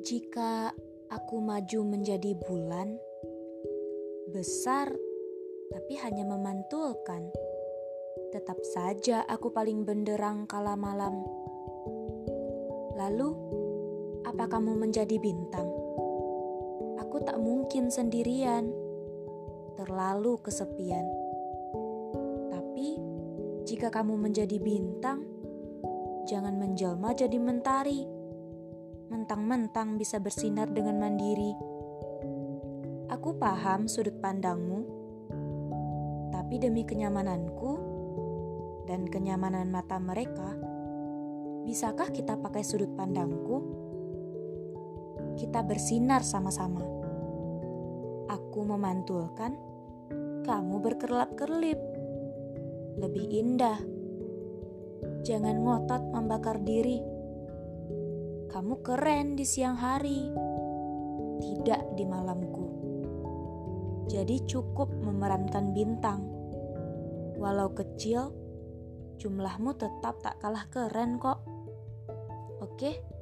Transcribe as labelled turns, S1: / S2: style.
S1: Aku maju menjadi bulan, besar tapi hanya memantulkan. Tetap saja aku paling benderang kala malam. Lalu, apa kamu menjadi bintang? Aku tak mungkin sendirian, terlalu kesepian. Tapi, jika kamu menjadi bintang, jangan menjelma jadi mentari. Mentang-mentang bisa bersinar dengan mandiri. Aku paham sudut pandangmu, tapi demi kenyamananku, dan kenyamanan mata mereka, bisakah kita pakai sudut pandangku? Kita bersinar sama-sama. Aku memantulkan, kamu berkerlap-kerlip. Lebih indah. Jangan ngotot membakar diri. Kamu keren di siang hari, tidak di malamku. Jadi cukup memerankan bintang. Walau kecil, jumlahmu tetap tak kalah keren kok. Oke?